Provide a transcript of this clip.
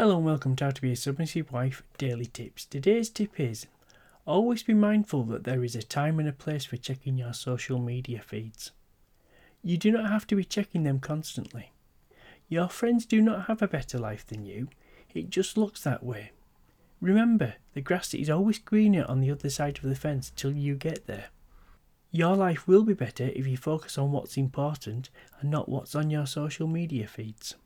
Hello and welcome to How to Be a Submissive Wife Daily Tips. Today's tip is always be mindful that there is a time and a place for checking your social media feeds. You do not have to be checking them constantly. Your friends do not have a better life than you, it just looks that way. Remember, the grass is always greener on the other side of the fence till you get there. Your life will be better if you focus on what's important and not what's on your social media feeds.